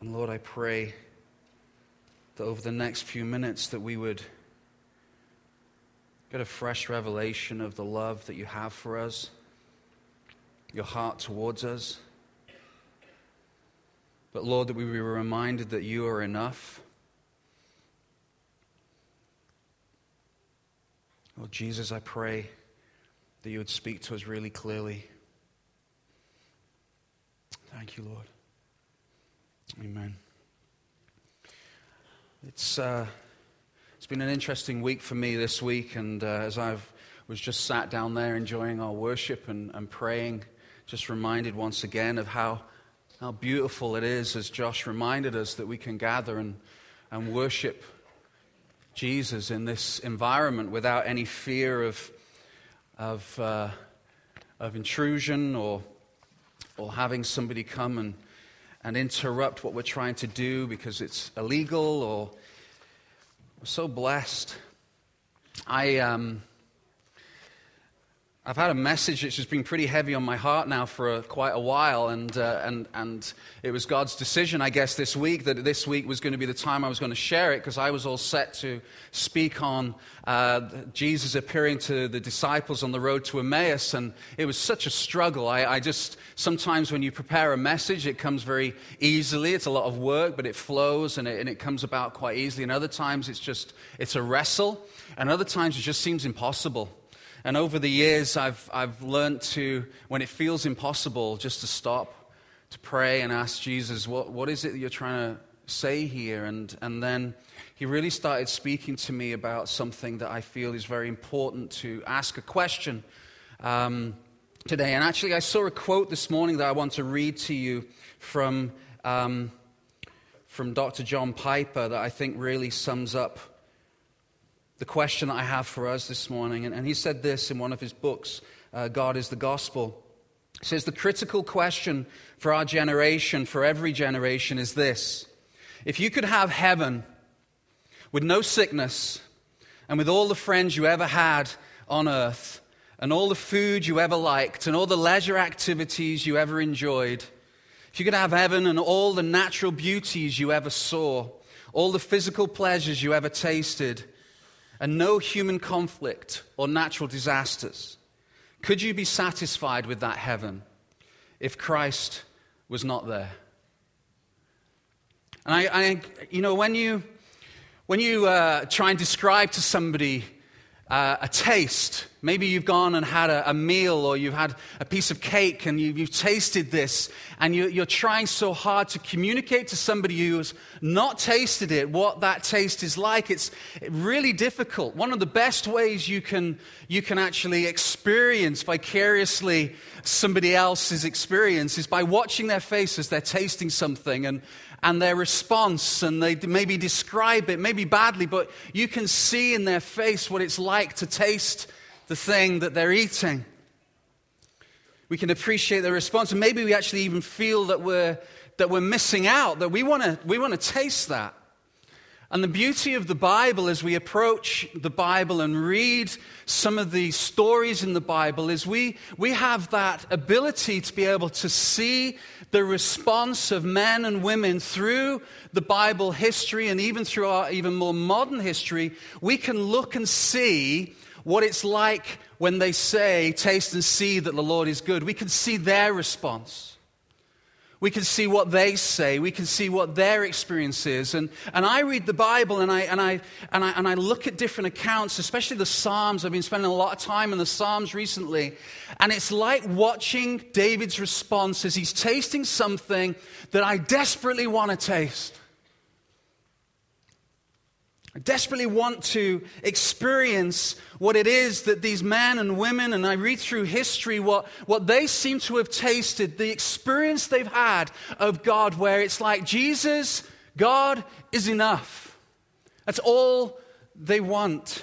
And Lord, I pray that over the next few minutes that we would get a fresh revelation of the love that you have for us, your heart towards us. But Lord, that we be reminded that you are enough. Lord Jesus, I pray that you would speak to us really clearly. Thank you, Lord. Amen. It's, uh, it's been an interesting week for me this week, and uh, as I was just sat down there enjoying our worship and, and praying, just reminded once again of how, how beautiful it is, as Josh reminded us, that we can gather and, and worship Jesus in this environment without any fear of, of, uh, of intrusion or, or having somebody come and, and interrupt what we're trying to do because it's illegal or we're so blessed. I, um, I've had a message that's just been pretty heavy on my heart now for a, quite a while, and, uh, and, and it was God's decision, I guess, this week that this week was going to be the time I was going to share it because I was all set to speak on uh, Jesus appearing to the disciples on the road to Emmaus, and it was such a struggle. I, I just, sometimes when you prepare a message, it comes very easily. It's a lot of work, but it flows and it, and it comes about quite easily, and other times it's just, it's a wrestle, and other times it just seems impossible. And over the years, I've, I've learned to, when it feels impossible, just to stop, to pray and ask Jesus, what, what is it that you're trying to say here? And, and then he really started speaking to me about something that I feel is very important to ask a question um, today. And actually, I saw a quote this morning that I want to read to you from, um, from Dr. John Piper that I think really sums up the question I have for us this morning. And, and he said this in one of his books, uh, God is the Gospel. He says, The critical question for our generation, for every generation, is this If you could have heaven with no sickness, and with all the friends you ever had on earth, and all the food you ever liked, and all the leisure activities you ever enjoyed, if you could have heaven and all the natural beauties you ever saw, all the physical pleasures you ever tasted, and no human conflict or natural disasters, could you be satisfied with that heaven if Christ was not there? And I, I you know, when you, when you uh, try and describe to somebody uh, a taste. Maybe you've gone and had a, a, meal or you've had a piece of cake and you, have tasted this and you, you're trying so hard to communicate to somebody who's not tasted it what that taste is like. It's really difficult. One of the best ways you can, you can actually experience vicariously somebody else's experience is by watching their face as they're tasting something and, and their response, and they maybe describe it, maybe badly, but you can see in their face what it's like to taste the thing that they're eating. We can appreciate their response, and maybe we actually even feel that we're, that we're missing out, that we want to we want to taste that. And the beauty of the Bible as we approach the Bible and read some of the stories in the Bible is we, we have that ability to be able to see the response of men and women through the Bible history and even through our even more modern history. We can look and see what it's like when they say, Taste and see that the Lord is good. We can see their response. We can see what they say. We can see what their experience is. And, and I read the Bible and I, and, I, and, I, and I look at different accounts, especially the Psalms. I've been spending a lot of time in the Psalms recently. And it's like watching David's response as he's tasting something that I desperately want to taste. I desperately want to experience what it is that these men and women, and I read through history, what, what they seem to have tasted, the experience they've had of God, where it's like, Jesus, God is enough. That's all they want.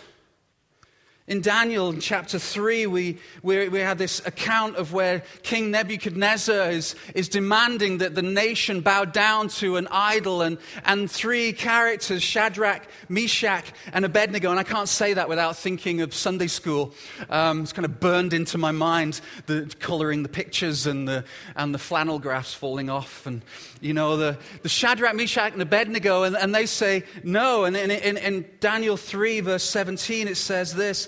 In Daniel chapter 3, we, we, we have this account of where King Nebuchadnezzar is, is demanding that the nation bow down to an idol, and, and three characters, Shadrach, Meshach, and Abednego. And I can't say that without thinking of Sunday school. Um, it's kind of burned into my mind, the, coloring the pictures and the, and the flannel graphs falling off. And, you know, the, the Shadrach, Meshach, and Abednego, and, and they say no. And in, in, in Daniel 3, verse 17, it says this.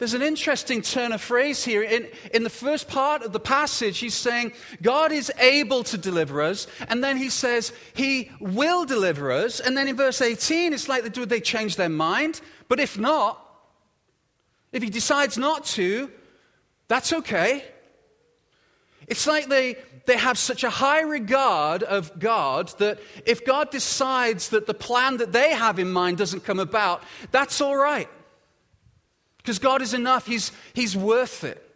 There's an interesting turn of phrase here. In, in the first part of the passage, he's saying, God is able to deliver us. And then he says, He will deliver us. And then in verse 18, it's like, do they change their mind? But if not, if he decides not to, that's okay. It's like they, they have such a high regard of God that if God decides that the plan that they have in mind doesn't come about, that's all right. Because God is enough, He's, he's worth it.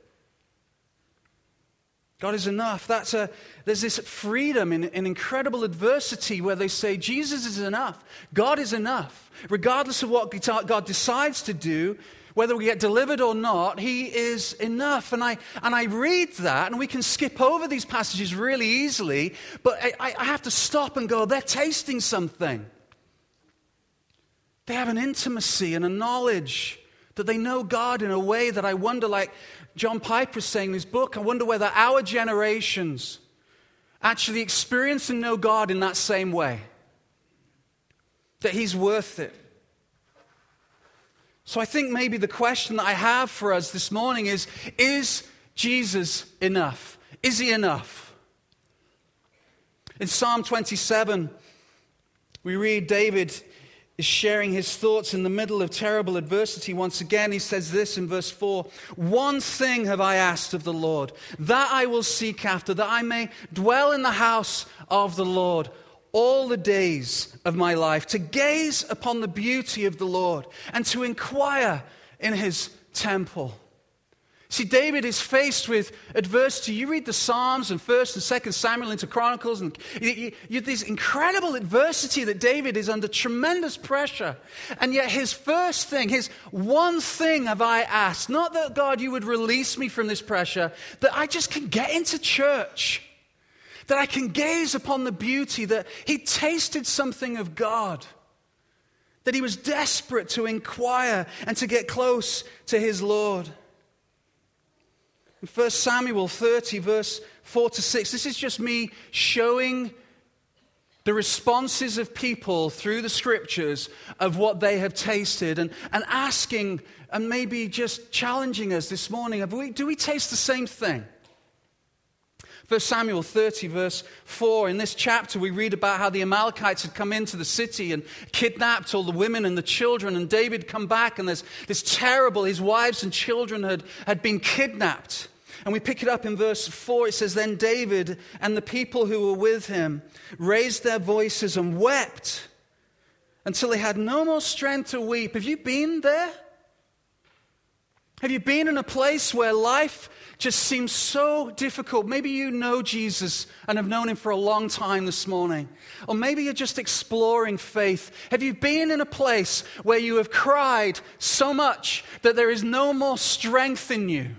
God is enough. That's a, there's this freedom in, in incredible adversity where they say, Jesus is enough. God is enough. Regardless of what God decides to do, whether we get delivered or not, He is enough. And I, and I read that, and we can skip over these passages really easily, but I, I have to stop and go, they're tasting something. They have an intimacy and a knowledge that they know God in a way that I wonder, like John Piper is saying in his book, I wonder whether our generations actually experience and know God in that same way. That He's worth it. So I think maybe the question that I have for us this morning is Is Jesus enough? Is He enough? In Psalm 27, we read David is sharing his thoughts in the middle of terrible adversity. Once again, he says this in verse 4 One thing have I asked of the Lord, that I will seek after, that I may dwell in the house of the Lord all the days of my life, to gaze upon the beauty of the Lord and to inquire in his temple. See, David is faced with adversity. You read the Psalms and 1st and 2nd Samuel into Chronicles, and you, this incredible adversity that David is under tremendous pressure. And yet, his first thing, his one thing have I asked, not that God, you would release me from this pressure, that I just can get into church, that I can gaze upon the beauty, that he tasted something of God that he was desperate to inquire and to get close to his Lord. In 1 Samuel 30, verse 4 to 6, this is just me showing the responses of people through the scriptures of what they have tasted and, and asking and maybe just challenging us this morning we, do we taste the same thing? 1 Samuel 30, verse 4. In this chapter, we read about how the Amalekites had come into the city and kidnapped all the women and the children. And David come back, and there's this terrible, his wives and children had, had been kidnapped. And we pick it up in verse 4. It says, Then David and the people who were with him raised their voices and wept until they had no more strength to weep. Have you been there? Have you been in a place where life just seems so difficult? Maybe you know Jesus and have known him for a long time this morning. Or maybe you're just exploring faith. Have you been in a place where you have cried so much that there is no more strength in you?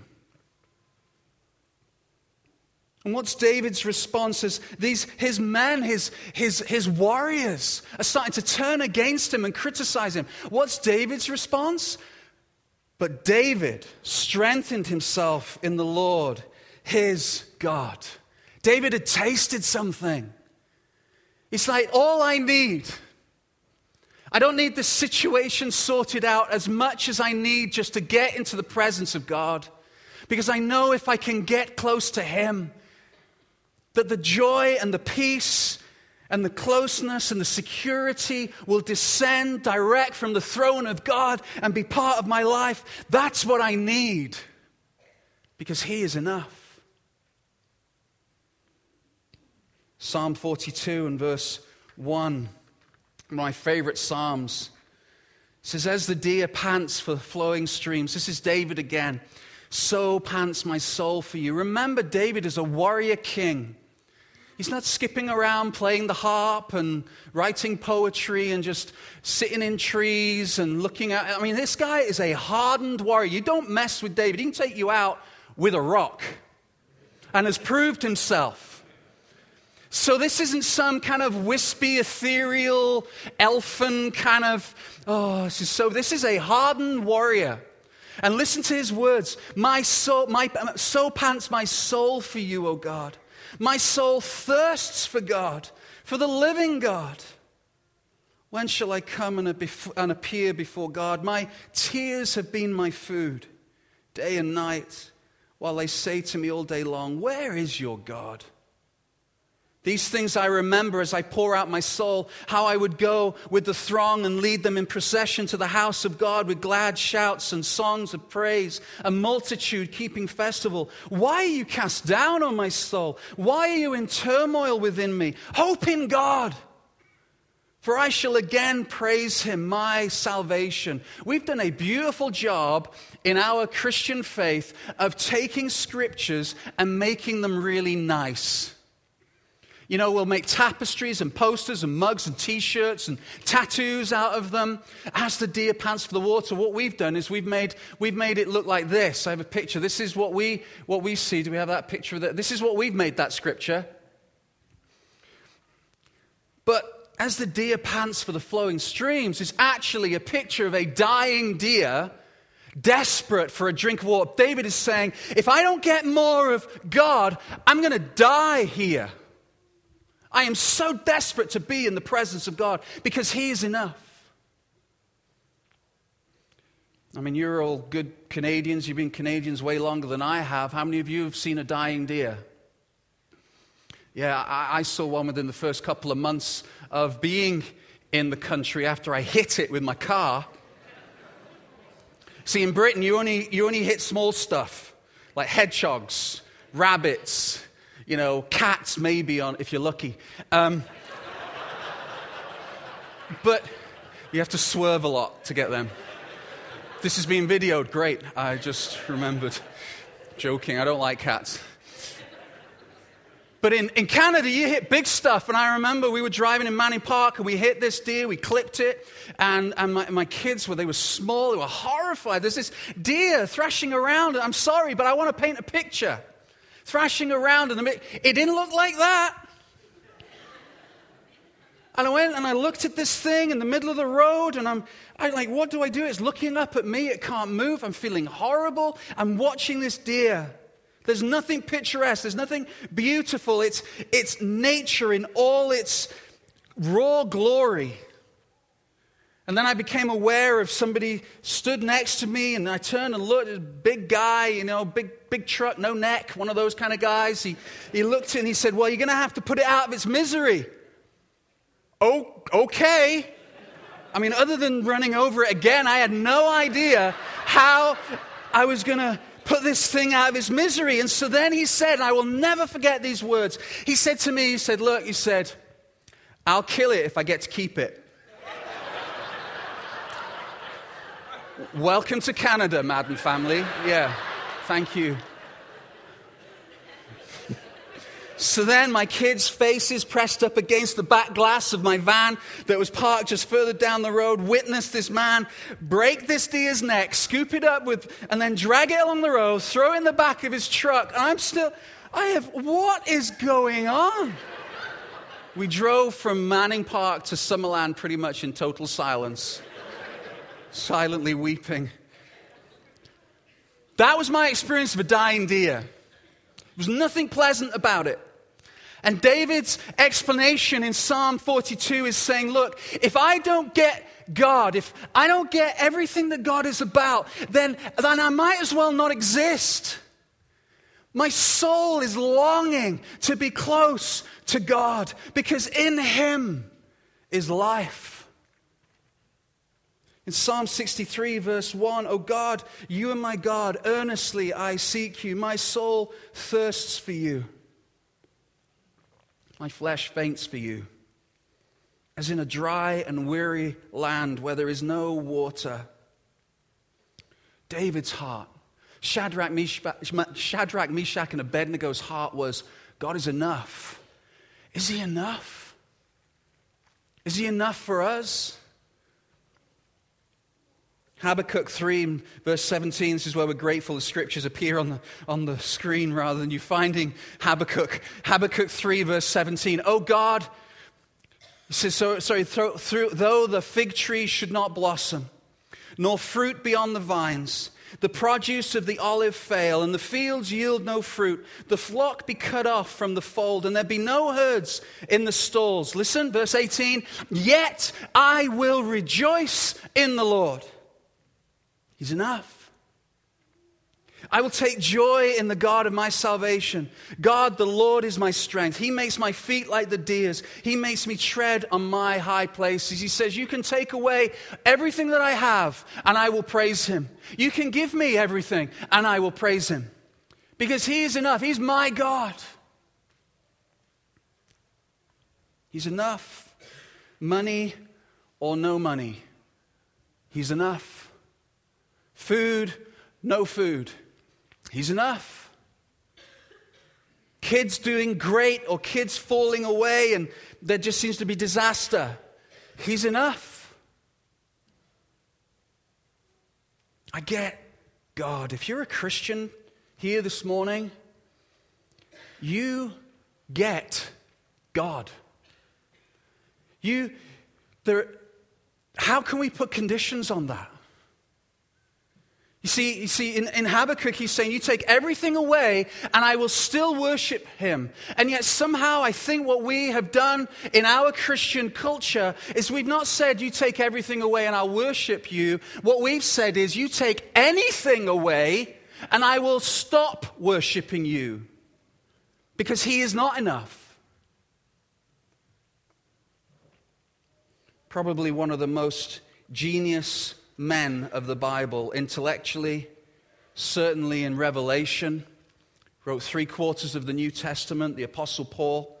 And what's David's response is these, his men, his, his, his warriors are starting to turn against him and criticize him. What's David's response? But David strengthened himself in the Lord, his God. David had tasted something. It's like, all I need, I don't need the situation sorted out as much as I need just to get into the presence of God. Because I know if I can get close to Him, that the joy and the peace and the closeness and the security will descend direct from the throne of God and be part of my life. That's what I need because He is enough. Psalm 42 and verse 1, my favorite Psalms. Says, As the deer pants for flowing streams, this is David again, so pants my soul for you. Remember, David is a warrior king. He's not skipping around playing the harp and writing poetry and just sitting in trees and looking at. I mean, this guy is a hardened warrior. You don't mess with David, he can take you out with a rock and has proved himself. So, this isn't some kind of wispy, ethereal, elfin kind of, oh, this is so. This is a hardened warrior. And listen to his words. My soul, my, so pants my soul for you, O God. My soul thirsts for God, for the living God. When shall I come and, appear before God? My tears have been my food day and night, while they say to me all day long, Where is your God? These things I remember as I pour out my soul, how I would go with the throng and lead them in procession to the house of God with glad shouts and songs of praise, a multitude keeping festival. Why are you cast down, O my soul? Why are you in turmoil within me? Hope in God. For I shall again praise him, my salvation. We've done a beautiful job in our Christian faith of taking scriptures and making them really nice. You know, we'll make tapestries and posters and mugs and t shirts and tattoos out of them. As the deer pants for the water, what we've done is we've made, we've made it look like this. I have a picture. This is what we, what we see. Do we have that picture of? This is what we've made that scripture. But as the deer pants for the flowing streams is actually a picture of a dying deer desperate for a drink of water. David is saying, if I don't get more of God, I'm going to die here. I am so desperate to be in the presence of God because He is enough. I mean, you're all good Canadians. You've been Canadians way longer than I have. How many of you have seen a dying deer? Yeah, I, I saw one within the first couple of months of being in the country after I hit it with my car. See, in Britain, you only, you only hit small stuff like hedgehogs, rabbits, you know, cats maybe on if you're lucky. Um, but you have to swerve a lot to get them. This is being videoed. Great. I just remembered. Joking. I don't like cats. But in, in Canada, you hit big stuff. And I remember we were driving in Manning Park and we hit this deer, we clipped it. And, and my, my kids, were, they were small, they were horrified. There's this deer thrashing around. I'm sorry, but I want to paint a picture thrashing around in the middle. It didn't look like that. And I went and I looked at this thing in the middle of the road, and I'm I like, what do I do? It's looking up at me. It can't move. I'm feeling horrible. I'm watching this deer. There's nothing picturesque. There's nothing beautiful. It's, it's nature in all its raw glory. And then I became aware of somebody stood next to me, and I turned and looked at a big guy, you know, big, big truck, no neck, one of those kind of guys. He, he looked at and he said, Well, you're going to have to put it out of its misery. Oh, okay. I mean, other than running over it again, I had no idea how I was going to put this thing out of its misery. And so then he said, I will never forget these words. He said to me, He said, Look, he said, I'll kill it if I get to keep it. Welcome to Canada, Madden family. Yeah, thank you. So then my kids' faces pressed up against the back glass of my van that was parked just further down the road, witnessed this man break this deer's neck, scoop it up with, and then drag it along the road, throw it in the back of his truck. I'm still, I have, what is going on? We drove from Manning Park to Summerland pretty much in total silence silently weeping. That was my experience of a dying deer. There was nothing pleasant about it. And David's explanation in Psalm 42 is saying, Look, if I don't get God, if I don't get everything that God is about, then, then I might as well not exist. My soul is longing to be close to God because in Him is life. In Psalm 63, verse 1, O God, you are my God. Earnestly I seek you. My soul thirsts for you. My flesh faints for you. as in a dry and weary land where there is no water. David's heart, Shadrach, Meshach, Shadrach, Meshach, and Abednego's heart was God is enough. Is he enough? Is he enough for us? Habakkuk 3, verse 17, this is where we're grateful the scriptures appear on the, on the screen rather than you finding Habakkuk. Habakkuk 3, verse 17. Oh God, says, so, sorry, through, through, though the fig tree should not blossom, nor fruit be on the vines, the produce of the olive fail, and the fields yield no fruit, the flock be cut off from the fold, and there be no herds in the stalls. Listen, verse 18, yet I will rejoice in the Lord. He's enough. I will take joy in the God of my salvation. God, the Lord, is my strength. He makes my feet like the deer's. He makes me tread on my high places. He says, You can take away everything that I have, and I will praise him. You can give me everything, and I will praise him. Because he is enough. He's my God. He's enough. Money or no money, he's enough. Food, no food. He's enough. Kids doing great or kids falling away and there just seems to be disaster. He's enough. I get God. If you're a Christian here this morning, you get God. You, there, how can we put conditions on that? You see, you see in, in Habakkuk, he's saying, You take everything away, and I will still worship him. And yet, somehow, I think what we have done in our Christian culture is we've not said, You take everything away, and I'll worship you. What we've said is, You take anything away, and I will stop worshiping you. Because he is not enough. Probably one of the most genius men of the Bible intellectually, certainly in Revelation, wrote three quarters of the New Testament, the Apostle Paul.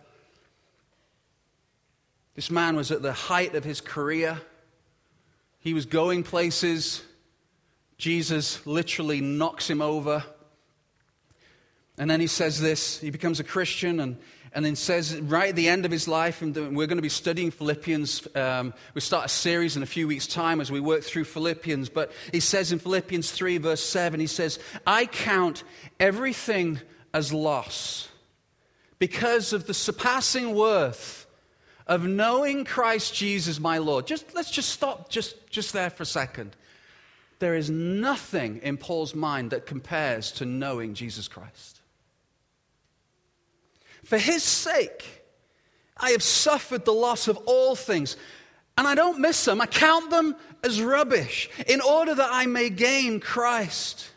This man was at the height of his career. He was going places. Jesus literally knocks him over. And then he says this he becomes a Christian and and then says right at the end of his life, and we're going to be studying Philippians. Um, we start a series in a few weeks' time as we work through Philippians. But he says in Philippians 3, verse 7, he says, I count everything as loss because of the surpassing worth of knowing Christ Jesus my Lord. Just let's just stop just, just there for a second. There is nothing in Paul's mind that compares to knowing Jesus Christ. For his sake, I have suffered the loss of all things. And I don't miss them. I count them as rubbish in order that I may gain Christ.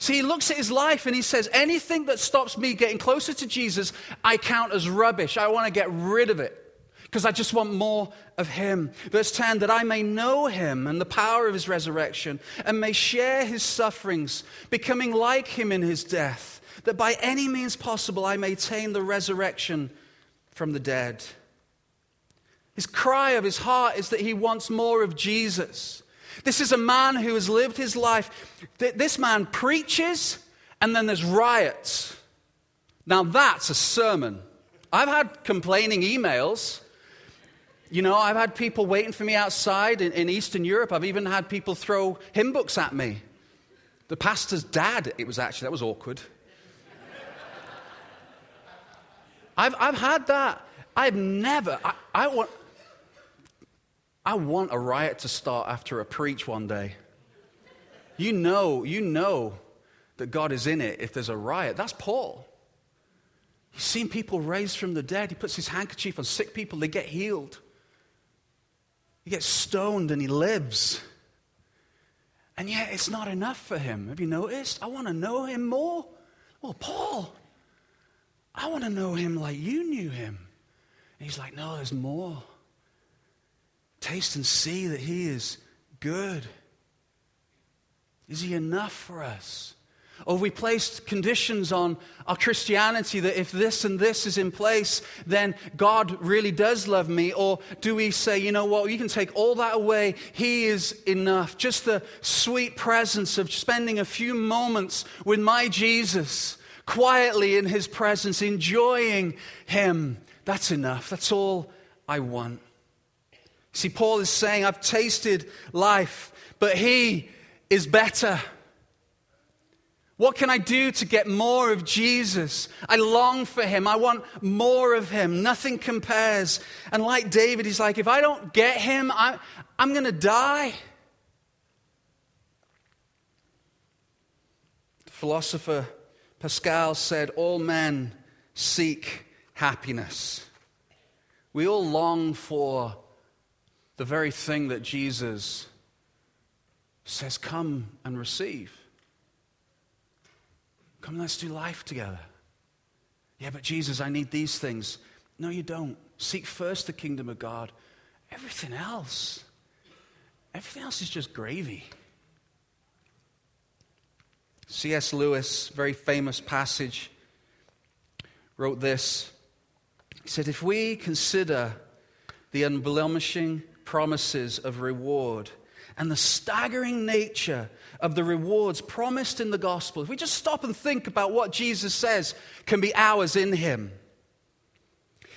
See, he looks at his life and he says, anything that stops me getting closer to Jesus, I count as rubbish. I want to get rid of it because I just want more of him. Verse 10 that I may know him and the power of his resurrection and may share his sufferings, becoming like him in his death that by any means possible I may attain the resurrection from the dead. His cry of his heart is that he wants more of Jesus. This is a man who has lived his life. This man preaches, and then there's riots. Now, that's a sermon. I've had complaining emails. You know, I've had people waiting for me outside in, in Eastern Europe. I've even had people throw hymn books at me. The pastor's dad, it was actually, that was awkward. I've, I've had that. I've never, I, I, want, I want a riot to start after a preach one day. You know, you know that God is in it if there's a riot. That's Paul. He's seen people raised from the dead. He puts his handkerchief on sick people, they get healed. He gets stoned and he lives. And yet it's not enough for him. Have you noticed? I want to know him more. Well, Paul, I want to know him like you knew him. And he's like, No, there's more. Taste and see that he is good. Is he enough for us? Or we placed conditions on our Christianity that if this and this is in place, then God really does love me? Or do we say, you know what, you can take all that away, He is enough? Just the sweet presence of spending a few moments with my Jesus, quietly in His presence, enjoying Him. That's enough. That's all I want. See, Paul is saying, I've tasted life, but He is better. What can I do to get more of Jesus? I long for him. I want more of him. Nothing compares. And like David, he's like, if I don't get him, I, I'm going to die. The philosopher Pascal said, All men seek happiness. We all long for the very thing that Jesus says, Come and receive. Come, let's do life together. Yeah, but Jesus, I need these things. No, you don't. Seek first the kingdom of God. Everything else, everything else is just gravy. C.S. Lewis, very famous passage, wrote this. He said, If we consider the unblemishing promises of reward and the staggering nature of the rewards promised in the gospel, if we just stop and think about what Jesus says can be ours in him,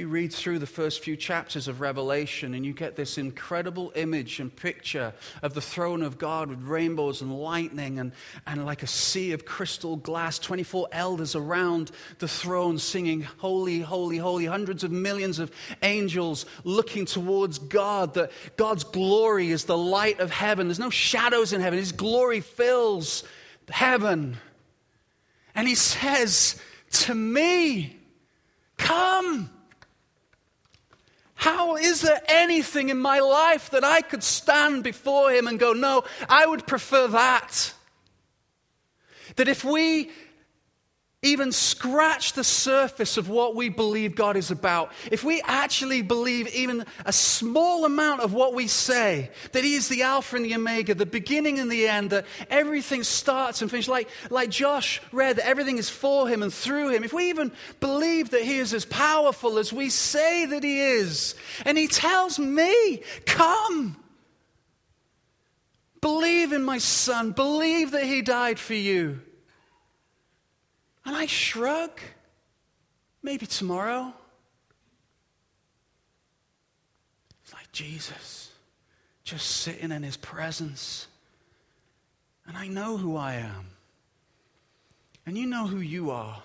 You read through the first few chapters of Revelation and you get this incredible image and picture of the throne of God with rainbows and lightning and, and like a sea of crystal glass, 24 elders around the throne singing, Holy, Holy, Holy, hundreds of millions of angels looking towards God, that God's glory is the light of heaven. There's no shadows in heaven, His glory fills heaven. And He says to me, Come. How is there anything in my life that I could stand before him and go, no, I would prefer that? That if we even scratch the surface of what we believe God is about, if we actually believe even a small amount of what we say, that He is the Alpha and the Omega, the beginning and the end, that everything starts and finishes, like, like Josh read, that everything is for Him and through Him, if we even believe that He is as powerful as we say that He is, and He tells me, Come, believe in my Son, believe that He died for you. And I shrug. Maybe tomorrow. It's like Jesus, just sitting in his presence. And I know who I am. And you know who you are.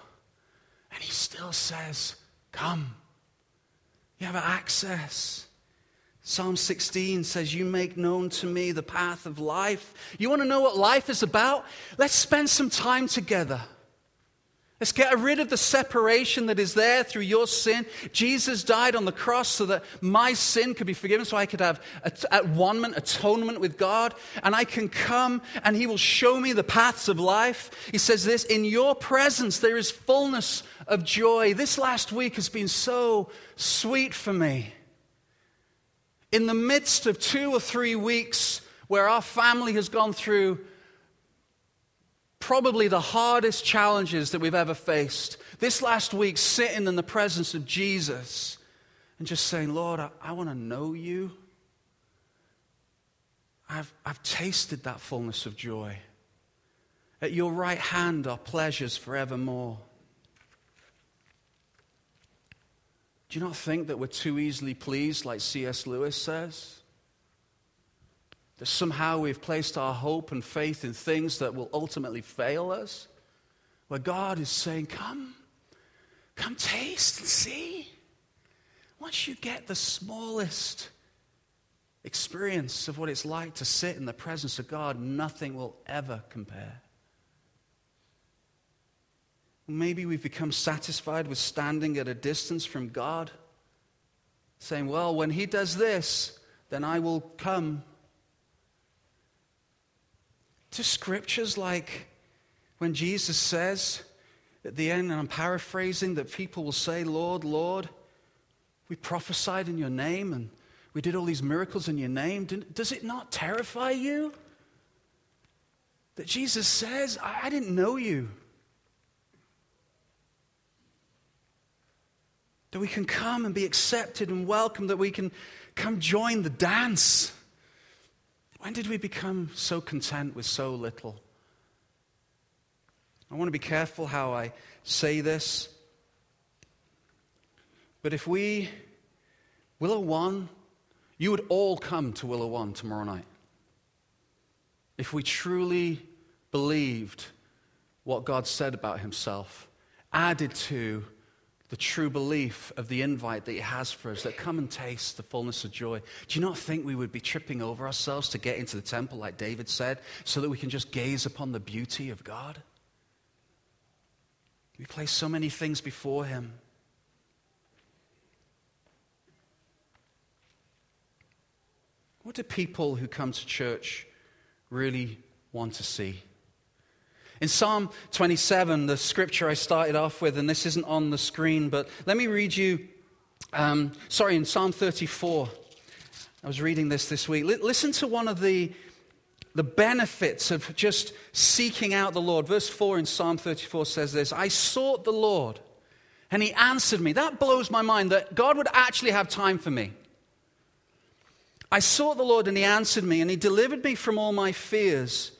And he still says, Come. You have access. Psalm 16 says, You make known to me the path of life. You want to know what life is about? Let's spend some time together. Let's get rid of the separation that is there through your sin. Jesus died on the cross so that my sin could be forgiven, so I could have at one atonement with God, and I can come and He will show me the paths of life. He says this In your presence there is fullness of joy. This last week has been so sweet for me. In the midst of two or three weeks where our family has gone through probably the hardest challenges that we've ever faced. This last week, sitting in the presence of Jesus and just saying, Lord, I, I want to know you. I've, I've tasted that fullness of joy. At your right hand are pleasures forevermore. Do you not think that we're too easily pleased, like C.S. Lewis says? That somehow we've placed our hope and faith in things that will ultimately fail us. Where God is saying, Come, come taste and see. Once you get the smallest experience of what it's like to sit in the presence of God, nothing will ever compare. Maybe we've become satisfied with standing at a distance from God, saying, Well, when He does this, then I will come. To scriptures like when Jesus says at the end, and I'm paraphrasing, that people will say, Lord, Lord, we prophesied in your name and we did all these miracles in your name. Does it not terrify you? That Jesus says, I didn't know you. That we can come and be accepted and welcome, that we can come join the dance. When did we become so content with so little? I want to be careful how I say this. But if we, Willow One, you would all come to Willow One tomorrow night. If we truly believed what God said about himself, added to the true belief of the invite that he has for us that come and taste the fullness of joy. Do you not think we would be tripping over ourselves to get into the temple, like David said, so that we can just gaze upon the beauty of God? We place so many things before him. What do people who come to church really want to see? In Psalm 27, the scripture I started off with, and this isn't on the screen, but let me read you, um, sorry, in Psalm 34. I was reading this this week. L- listen to one of the, the benefits of just seeking out the Lord. Verse 4 in Psalm 34 says this I sought the Lord, and he answered me. That blows my mind that God would actually have time for me. I sought the Lord, and he answered me, and he delivered me from all my fears.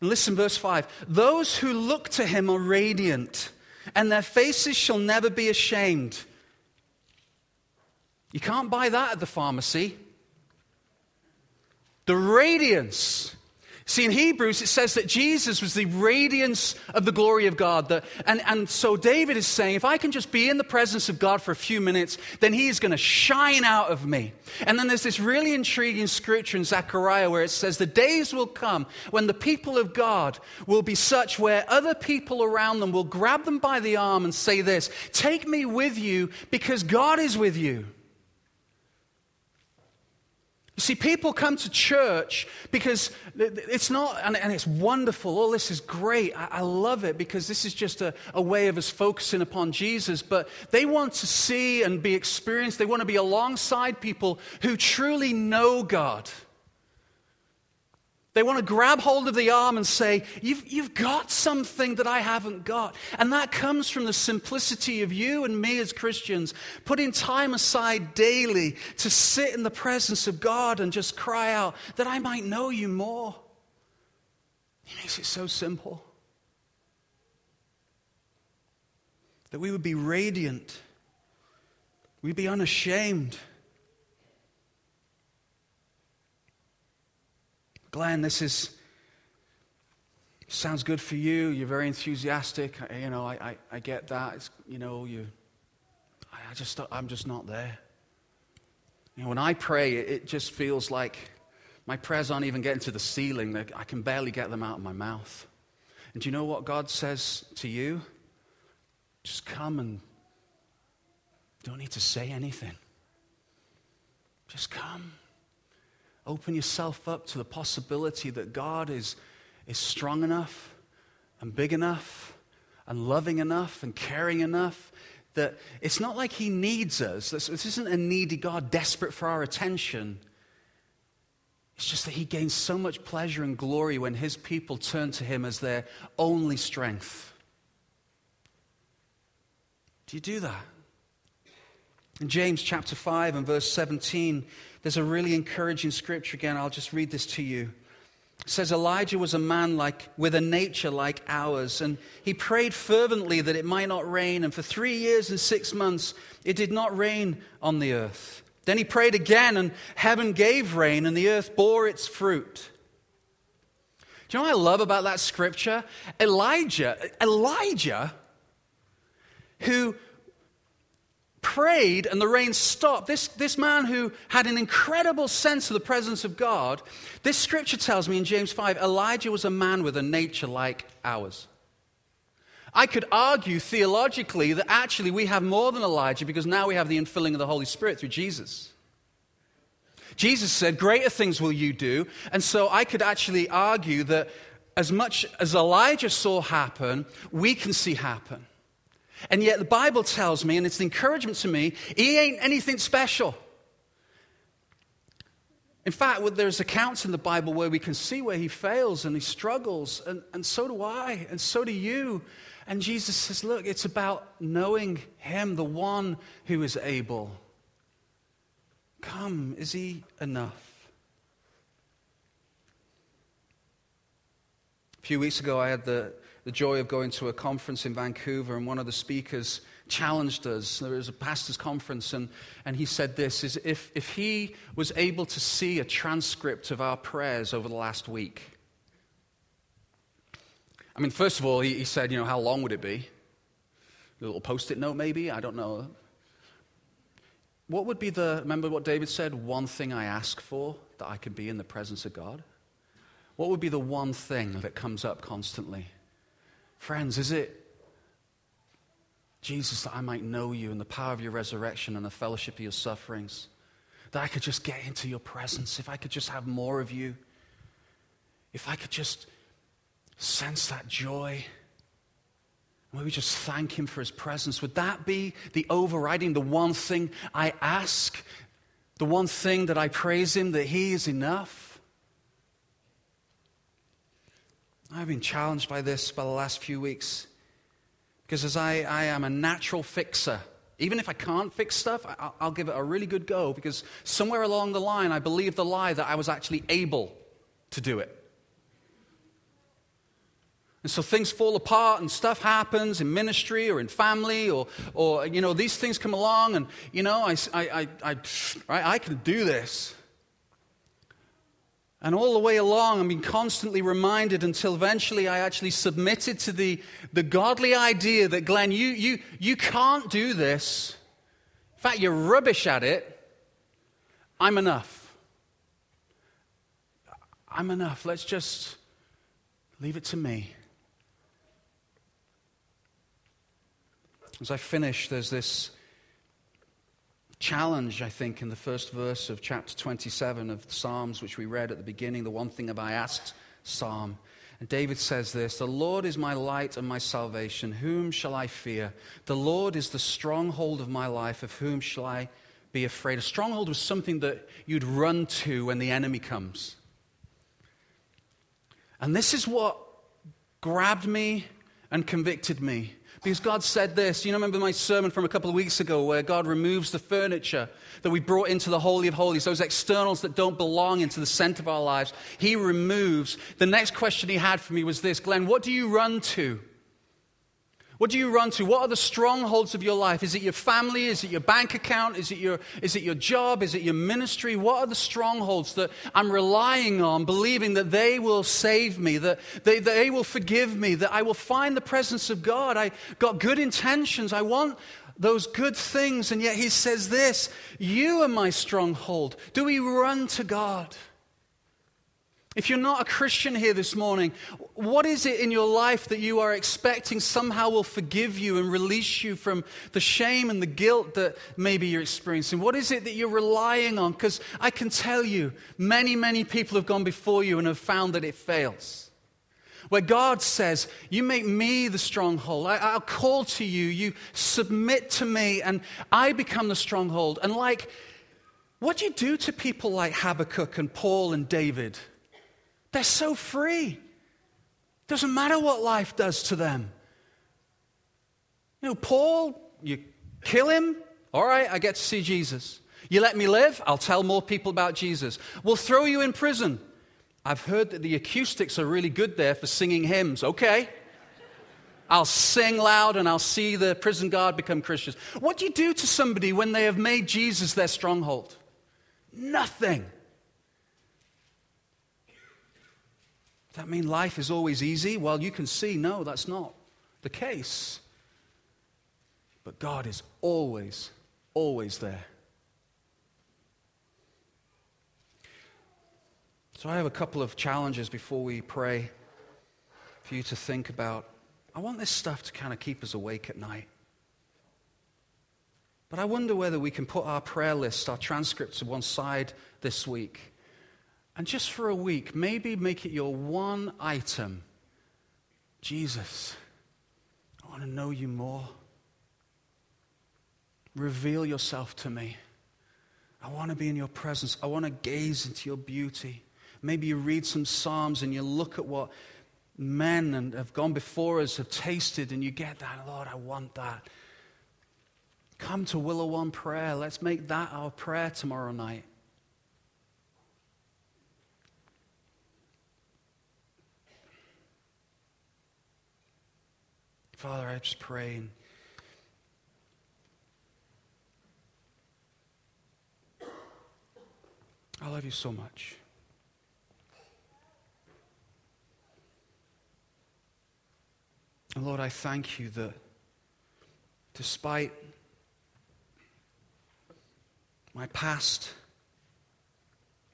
Listen, verse 5 Those who look to him are radiant, and their faces shall never be ashamed. You can't buy that at the pharmacy. The radiance See, in Hebrews, it says that Jesus was the radiance of the glory of God. That, and, and so David is saying, if I can just be in the presence of God for a few minutes, then he is going to shine out of me. And then there's this really intriguing scripture in Zechariah where it says, the days will come when the people of God will be such where other people around them will grab them by the arm and say this Take me with you because God is with you. You see, people come to church because it's not, and, it's wonderful. All this is great. I, I love it because this is just a, a, way of us focusing upon Jesus. But they want to see and be experienced. They want to be alongside people who truly know God. They want to grab hold of the arm and say, you've, you've got something that I haven't got. And that comes from the simplicity of you and me as Christians, putting time aside daily to sit in the presence of God and just cry out that I might know you more. He makes it so simple. That we would be radiant, we'd be unashamed. Glenn, this is sounds good for you. You're very enthusiastic. You know, I, I, I get that. It's, you know, you, I just, I'm just not there. You know, when I pray, it, it just feels like my prayers aren't even getting to the ceiling. I can barely get them out of my mouth. And do you know what God says to you? Just come and don't need to say anything. Just come. Open yourself up to the possibility that God is, is strong enough and big enough and loving enough and caring enough that it's not like He needs us. This, this isn't a needy God desperate for our attention. It's just that He gains so much pleasure and glory when His people turn to Him as their only strength. Do you do that? In James chapter 5 and verse 17, there's a really encouraging scripture again. I'll just read this to you. It says Elijah was a man like with a nature like ours, and he prayed fervently that it might not rain, and for three years and six months it did not rain on the earth. Then he prayed again, and heaven gave rain, and the earth bore its fruit. Do you know what I love about that scripture? Elijah, Elijah, who prayed and the rain stopped. This, this man who had an incredible sense of the presence of God, this scripture tells me in James 5 Elijah was a man with a nature like ours. I could argue theologically that actually we have more than Elijah because now we have the infilling of the Holy Spirit through Jesus. Jesus said, Greater things will you do. And so I could actually argue that as much as Elijah saw happen, we can see happen. And yet the Bible tells me, and it's an encouragement to me, he ain't anything special. In fact, there's accounts in the Bible where we can see where he fails and he struggles, and, and so do I, and so do you. And Jesus says, Look, it's about knowing him, the one who is able. Come, is he enough? A few weeks ago, I had the, the joy of going to a conference in Vancouver, and one of the speakers challenged us. There was a pastor's conference, and, and he said this is if, if he was able to see a transcript of our prayers over the last week, I mean, first of all, he, he said, you know, how long would it be? A little post it note, maybe? I don't know. What would be the, remember what David said? One thing I ask for, that I can be in the presence of God? What would be the one thing that comes up constantly? Friends, is it Jesus, that I might know you and the power of your resurrection and the fellowship of your sufferings. That I could just get into your presence, if I could just have more of you, if I could just sense that joy. Would we just thank him for his presence? Would that be the overriding, the one thing I ask, the one thing that I praise him, that he is enough? I've been challenged by this by the last few weeks. Because as I, I am a natural fixer, even if I can't fix stuff, I, I'll give it a really good go because somewhere along the line, I believed the lie that I was actually able to do it. And so things fall apart and stuff happens in ministry or in family or, or you know, these things come along and, you know, I, I, I, I, I can do this. And all the way along, I'm being constantly reminded until eventually I actually submitted to the, the godly idea that, Glenn, you, you, you can't do this. In fact, you're rubbish at it. I'm enough. I'm enough. Let's just leave it to me. As I finish, there's this challenge, I think, in the first verse of chapter 27 of the Psalms, which we read at the beginning, the one thing have I asked psalm. And David says this The Lord is my light and my salvation. Whom shall I fear? The Lord is the stronghold of my life. Of whom shall I be afraid? A stronghold was something that you'd run to when the enemy comes. And this is what grabbed me and convicted me. Because God said this. You know, remember my sermon from a couple of weeks ago where God removes the furniture that we brought into the Holy of Holies, those externals that don't belong into the center of our lives. He removes. The next question he had for me was this Glenn, what do you run to? What do you run to? What are the strongholds of your life? Is it your family? Is it your bank account? Is it your, is it your job? Is it your ministry? What are the strongholds that I'm relying on, believing that they will save me, that they, that they will forgive me, that I will find the presence of God? I got good intentions. I want those good things. And yet he says this You are my stronghold. Do we run to God? If you're not a Christian here this morning, what is it in your life that you are expecting somehow will forgive you and release you from the shame and the guilt that maybe you're experiencing? What is it that you're relying on? Because I can tell you, many, many people have gone before you and have found that it fails. Where God says, You make me the stronghold. I, will call to you. You submit to me, and I become the stronghold. And like, what do you do to people like Habakkuk and Paul and David? They're so free. Doesn't matter what life does to them. You know, Paul, you kill him, all right, I get to see Jesus. You let me live, I'll tell more people about Jesus. We'll throw you in prison. I've heard that the acoustics are really good there for singing hymns. Okay. I'll sing loud and I'll see the prison guard become Christians. What do you do to somebody when they have made Jesus their stronghold? Nothing. That mean life is always easy? Well, you can see, no, that's not the case. But God is always, always there. So I have a couple of challenges before we pray for you to think about. I want this stuff to kind of keep us awake at night. But I wonder whether we can put our prayer list, our transcripts to one side this week. And just for a week, maybe make it your one item Jesus, I want to know you more. Reveal yourself to me. I want to be in your presence. I want to gaze into your beauty. Maybe you read some Psalms and you look at what men and have gone before us have tasted and you get that. Lord, I want that. Come to Willow One prayer. Let's make that our prayer tomorrow night. Father, I just pray. And I love you so much. And Lord, I thank you that despite my past,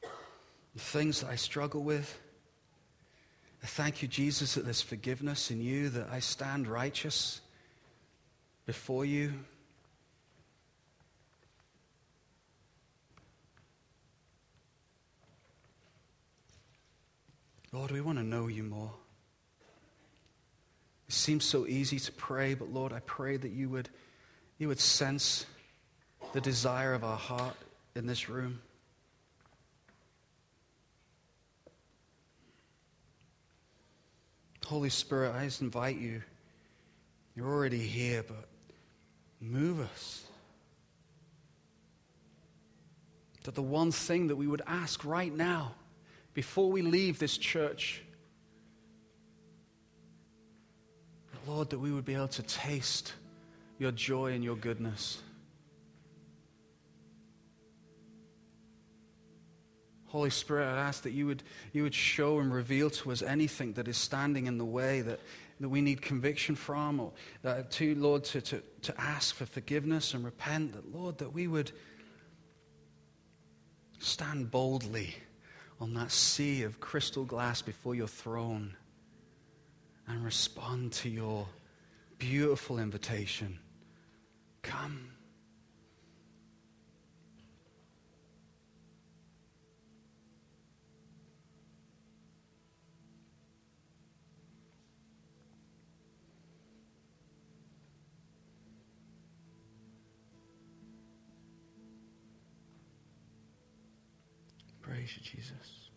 the things that I struggle with, thank you, Jesus, that there's forgiveness in you, that I stand righteous before you. Lord, we want to know you more. It seems so easy to pray, but Lord, I pray that you would, you would sense the desire of our heart in this room. Holy Spirit, I just invite you. You're already here, but move us. That the one thing that we would ask right now, before we leave this church, Lord, that we would be able to taste your joy and your goodness. Holy Spirit, I ask that you would, you would show and reveal to us anything that is standing in the way that, that we need conviction from, or uh, to, Lord, to, to, to ask for forgiveness and repent, that, Lord, that we would stand boldly on that sea of crystal glass before your throne and respond to your beautiful invitation. Come. Praise you, Jesus.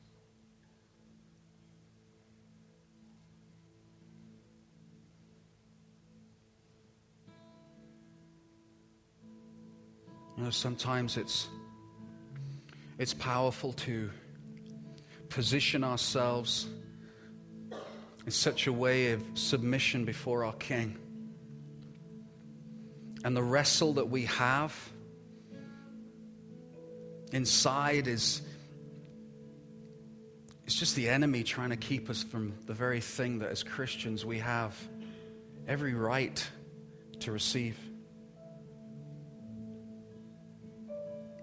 You know, sometimes it's, it's powerful to position ourselves in such a way of submission before our King. And the wrestle that we have inside is it's just the enemy trying to keep us from the very thing that as Christians we have every right to receive.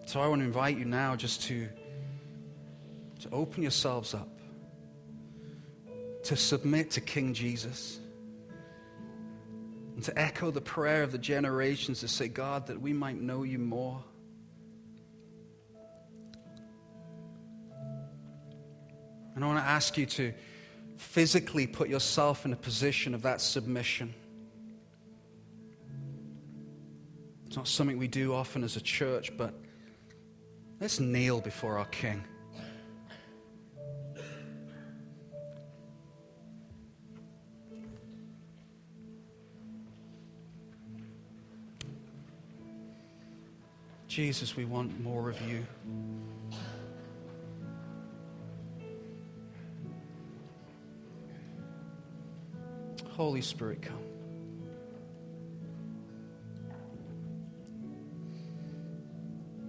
So I want to invite you now just to, to open yourselves up, to submit to King Jesus, and to echo the prayer of the generations to say, God, that we might know you more. And I want to ask you to physically put yourself in a position of that submission. It's not something we do often as a church, but let's kneel before our King. Jesus, we want more of you. Holy Spirit, come.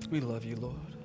We love you, Lord.